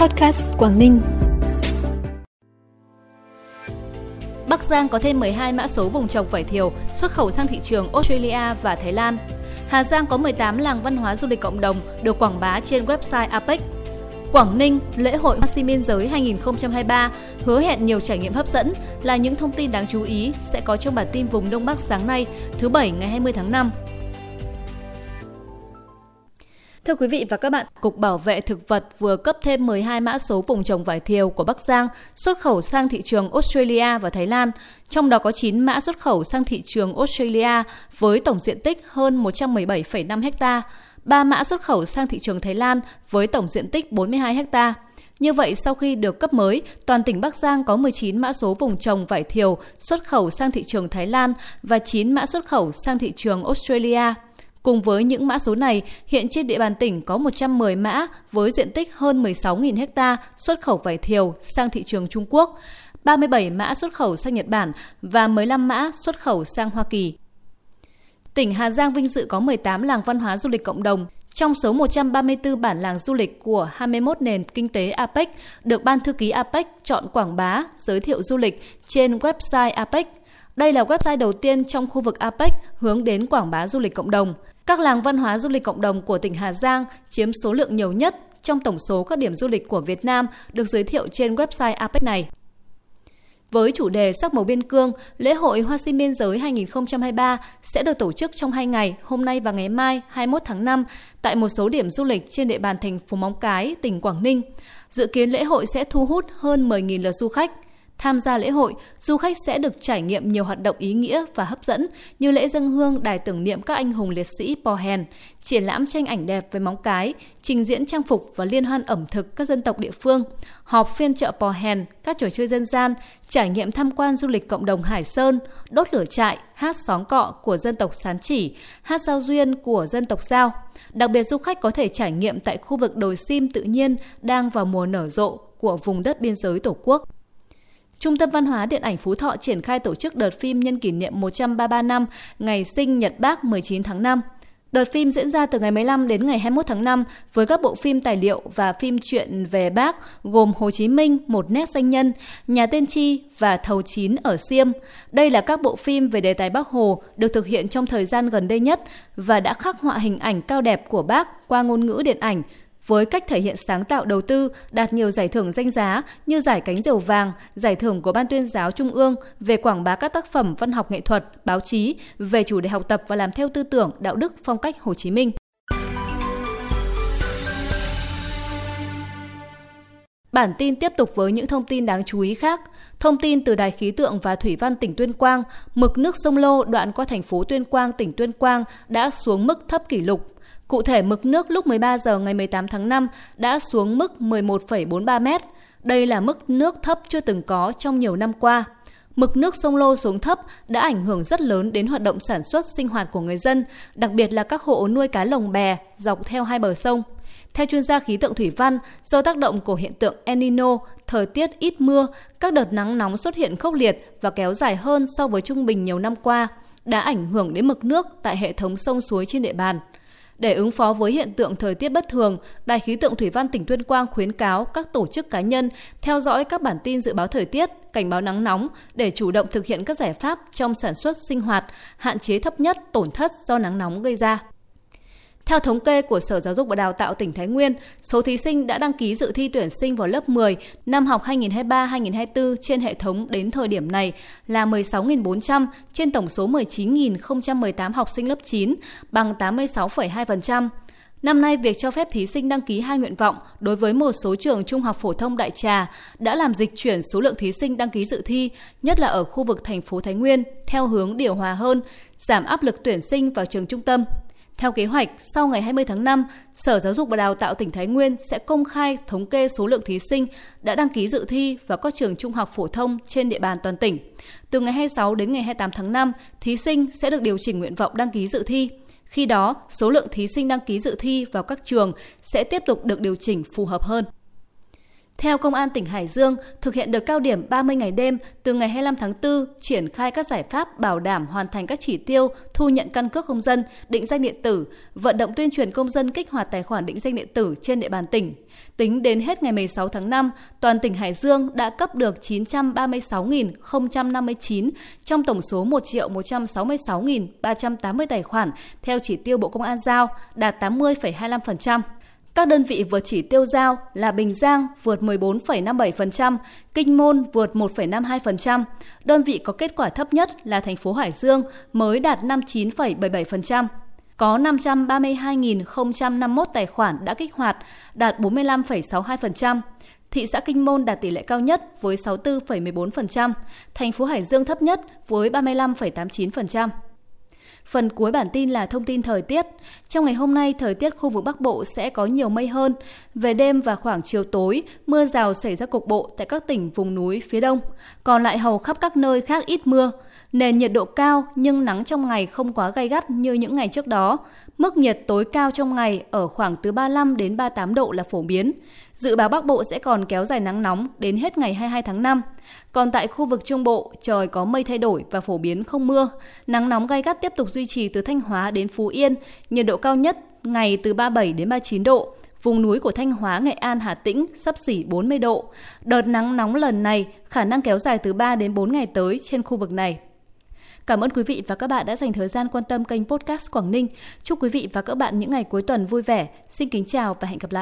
Podcast Quảng Ninh. Bắc Giang có thêm 12 mã số vùng trồng vải thiều xuất khẩu sang thị trường Australia và Thái Lan. Hà Giang có 18 làng văn hóa du lịch cộng đồng được quảng bá trên website APEC. Quảng Ninh, lễ hội Hoa Xi Biên giới 2023 hứa hẹn nhiều trải nghiệm hấp dẫn là những thông tin đáng chú ý sẽ có trong bản tin vùng Đông Bắc sáng nay, thứ Bảy ngày 20 tháng 5. Thưa quý vị và các bạn, Cục Bảo vệ Thực vật vừa cấp thêm 12 mã số vùng trồng vải thiều của Bắc Giang xuất khẩu sang thị trường Australia và Thái Lan, trong đó có 9 mã xuất khẩu sang thị trường Australia với tổng diện tích hơn 117,5 ha, 3 mã xuất khẩu sang thị trường Thái Lan với tổng diện tích 42 ha. Như vậy, sau khi được cấp mới, toàn tỉnh Bắc Giang có 19 mã số vùng trồng vải thiều xuất khẩu sang thị trường Thái Lan và 9 mã xuất khẩu sang thị trường Australia. Cùng với những mã số này, hiện trên địa bàn tỉnh có 110 mã với diện tích hơn 16.000 ha xuất khẩu vải thiều sang thị trường Trung Quốc, 37 mã xuất khẩu sang Nhật Bản và 15 mã xuất khẩu sang Hoa Kỳ. Tỉnh Hà Giang vinh dự có 18 làng văn hóa du lịch cộng đồng, trong số 134 bản làng du lịch của 21 nền kinh tế APEC được Ban Thư ký APEC chọn quảng bá, giới thiệu du lịch trên website APEC. Đây là website đầu tiên trong khu vực APEC hướng đến quảng bá du lịch cộng đồng – các làng văn hóa du lịch cộng đồng của tỉnh Hà Giang chiếm số lượng nhiều nhất trong tổng số các điểm du lịch của Việt Nam được giới thiệu trên website APEC này. Với chủ đề Sắc màu biên cương, lễ hội Hoa sim biên giới 2023 sẽ được tổ chức trong hai ngày, hôm nay và ngày mai 21 tháng 5 tại một số điểm du lịch trên địa bàn thành phố Móng Cái, tỉnh Quảng Ninh. Dự kiến lễ hội sẽ thu hút hơn 10.000 lượt du khách. Tham gia lễ hội, du khách sẽ được trải nghiệm nhiều hoạt động ý nghĩa và hấp dẫn như lễ dân hương đài tưởng niệm các anh hùng liệt sĩ Pò Hèn, triển lãm tranh ảnh đẹp với móng cái, trình diễn trang phục và liên hoan ẩm thực các dân tộc địa phương, họp phiên chợ Pò Hèn, các trò chơi dân gian, trải nghiệm tham quan du lịch cộng đồng Hải Sơn, đốt lửa trại, hát xóm cọ của dân tộc Sán Chỉ, hát giao duyên của dân tộc Giao. Đặc biệt du khách có thể trải nghiệm tại khu vực đồi sim tự nhiên đang vào mùa nở rộ của vùng đất biên giới Tổ quốc. Trung tâm Văn hóa Điện ảnh Phú Thọ triển khai tổ chức đợt phim nhân kỷ niệm 133 năm ngày sinh Nhật Bác 19 tháng 5. Đợt phim diễn ra từ ngày 15 đến ngày 21 tháng 5 với các bộ phim tài liệu và phim truyện về bác gồm Hồ Chí Minh, Một nét danh nhân, Nhà tiên tri và Thầu chín ở Siêm. Đây là các bộ phim về đề tài Bác Hồ được thực hiện trong thời gian gần đây nhất và đã khắc họa hình ảnh cao đẹp của bác qua ngôn ngữ điện ảnh, với cách thể hiện sáng tạo đầu tư đạt nhiều giải thưởng danh giá như giải cánh diều vàng, giải thưởng của Ban tuyên giáo Trung ương về quảng bá các tác phẩm văn học nghệ thuật, báo chí về chủ đề học tập và làm theo tư tưởng, đạo đức, phong cách Hồ Chí Minh. Bản tin tiếp tục với những thông tin đáng chú ý khác. Thông tin từ Đài khí tượng và Thủy văn tỉnh Tuyên Quang, mực nước sông Lô đoạn qua thành phố Tuyên Quang, tỉnh Tuyên Quang đã xuống mức thấp kỷ lục. Cụ thể, mực nước lúc 13 giờ ngày 18 tháng 5 đã xuống mức 11,43 mét. Đây là mức nước thấp chưa từng có trong nhiều năm qua. Mực nước sông Lô xuống thấp đã ảnh hưởng rất lớn đến hoạt động sản xuất sinh hoạt của người dân, đặc biệt là các hộ nuôi cá lồng bè dọc theo hai bờ sông. Theo chuyên gia khí tượng thủy văn, do tác động của hiện tượng El Nino, thời tiết ít mưa, các đợt nắng nóng xuất hiện khốc liệt và kéo dài hơn so với trung bình nhiều năm qua, đã ảnh hưởng đến mực nước tại hệ thống sông suối trên địa bàn. Để ứng phó với hiện tượng thời tiết bất thường, Đài khí tượng thủy văn tỉnh Tuyên Quang khuyến cáo các tổ chức cá nhân theo dõi các bản tin dự báo thời tiết, cảnh báo nắng nóng để chủ động thực hiện các giải pháp trong sản xuất sinh hoạt, hạn chế thấp nhất tổn thất do nắng nóng gây ra. Theo thống kê của Sở Giáo dục và Đào tạo tỉnh Thái Nguyên, số thí sinh đã đăng ký dự thi tuyển sinh vào lớp 10 năm học 2023-2024 trên hệ thống đến thời điểm này là 16.400 trên tổng số 19.018 học sinh lớp 9, bằng 86,2%. Năm nay, việc cho phép thí sinh đăng ký hai nguyện vọng đối với một số trường trung học phổ thông Đại Trà đã làm dịch chuyển số lượng thí sinh đăng ký dự thi, nhất là ở khu vực thành phố Thái Nguyên, theo hướng điều hòa hơn, giảm áp lực tuyển sinh vào trường trung tâm. Theo kế hoạch, sau ngày 20 tháng 5, Sở Giáo dục và Đào tạo tỉnh Thái Nguyên sẽ công khai thống kê số lượng thí sinh đã đăng ký dự thi vào các trường trung học phổ thông trên địa bàn toàn tỉnh. Từ ngày 26 đến ngày 28 tháng 5, thí sinh sẽ được điều chỉnh nguyện vọng đăng ký dự thi. Khi đó, số lượng thí sinh đăng ký dự thi vào các trường sẽ tiếp tục được điều chỉnh phù hợp hơn. Theo Công an tỉnh Hải Dương, thực hiện đợt cao điểm 30 ngày đêm từ ngày 25 tháng 4, triển khai các giải pháp bảo đảm hoàn thành các chỉ tiêu thu nhận căn cước công dân, định danh điện tử, vận động tuyên truyền công dân kích hoạt tài khoản định danh điện tử trên địa bàn tỉnh. Tính đến hết ngày 16 tháng 5, toàn tỉnh Hải Dương đã cấp được 936.059 trong tổng số 1.166.380 tài khoản theo chỉ tiêu Bộ Công an giao, đạt 80,25%. Các đơn vị vượt chỉ tiêu giao là Bình Giang vượt 14,57%, Kinh Môn vượt 1,52%. Đơn vị có kết quả thấp nhất là thành phố Hải Dương mới đạt 59,77%. Có 532.051 tài khoản đã kích hoạt, đạt 45,62%. Thị xã Kinh Môn đạt tỷ lệ cao nhất với 64,14%, thành phố Hải Dương thấp nhất với 35,89%. Phần cuối bản tin là thông tin thời tiết. Trong ngày hôm nay, thời tiết khu vực Bắc Bộ sẽ có nhiều mây hơn. Về đêm và khoảng chiều tối, mưa rào xảy ra cục bộ tại các tỉnh vùng núi phía đông. Còn lại hầu khắp các nơi khác ít mưa. Nền nhiệt độ cao nhưng nắng trong ngày không quá gay gắt như những ngày trước đó. Mức nhiệt tối cao trong ngày ở khoảng từ 35 đến 38 độ là phổ biến. Dự báo Bắc Bộ sẽ còn kéo dài nắng nóng đến hết ngày 22 tháng 5. Còn tại khu vực Trung Bộ, trời có mây thay đổi và phổ biến không mưa. Nắng nóng gay gắt tiếp tục duy trì từ Thanh Hóa đến Phú Yên, nhiệt độ cao nhất ngày từ 37 đến 39 độ. Vùng núi của Thanh Hóa, Nghệ An, Hà Tĩnh sắp xỉ 40 độ. Đợt nắng nóng lần này khả năng kéo dài từ 3 đến 4 ngày tới trên khu vực này. Cảm ơn quý vị và các bạn đã dành thời gian quan tâm kênh podcast Quảng Ninh. Chúc quý vị và các bạn những ngày cuối tuần vui vẻ. Xin kính chào và hẹn gặp lại.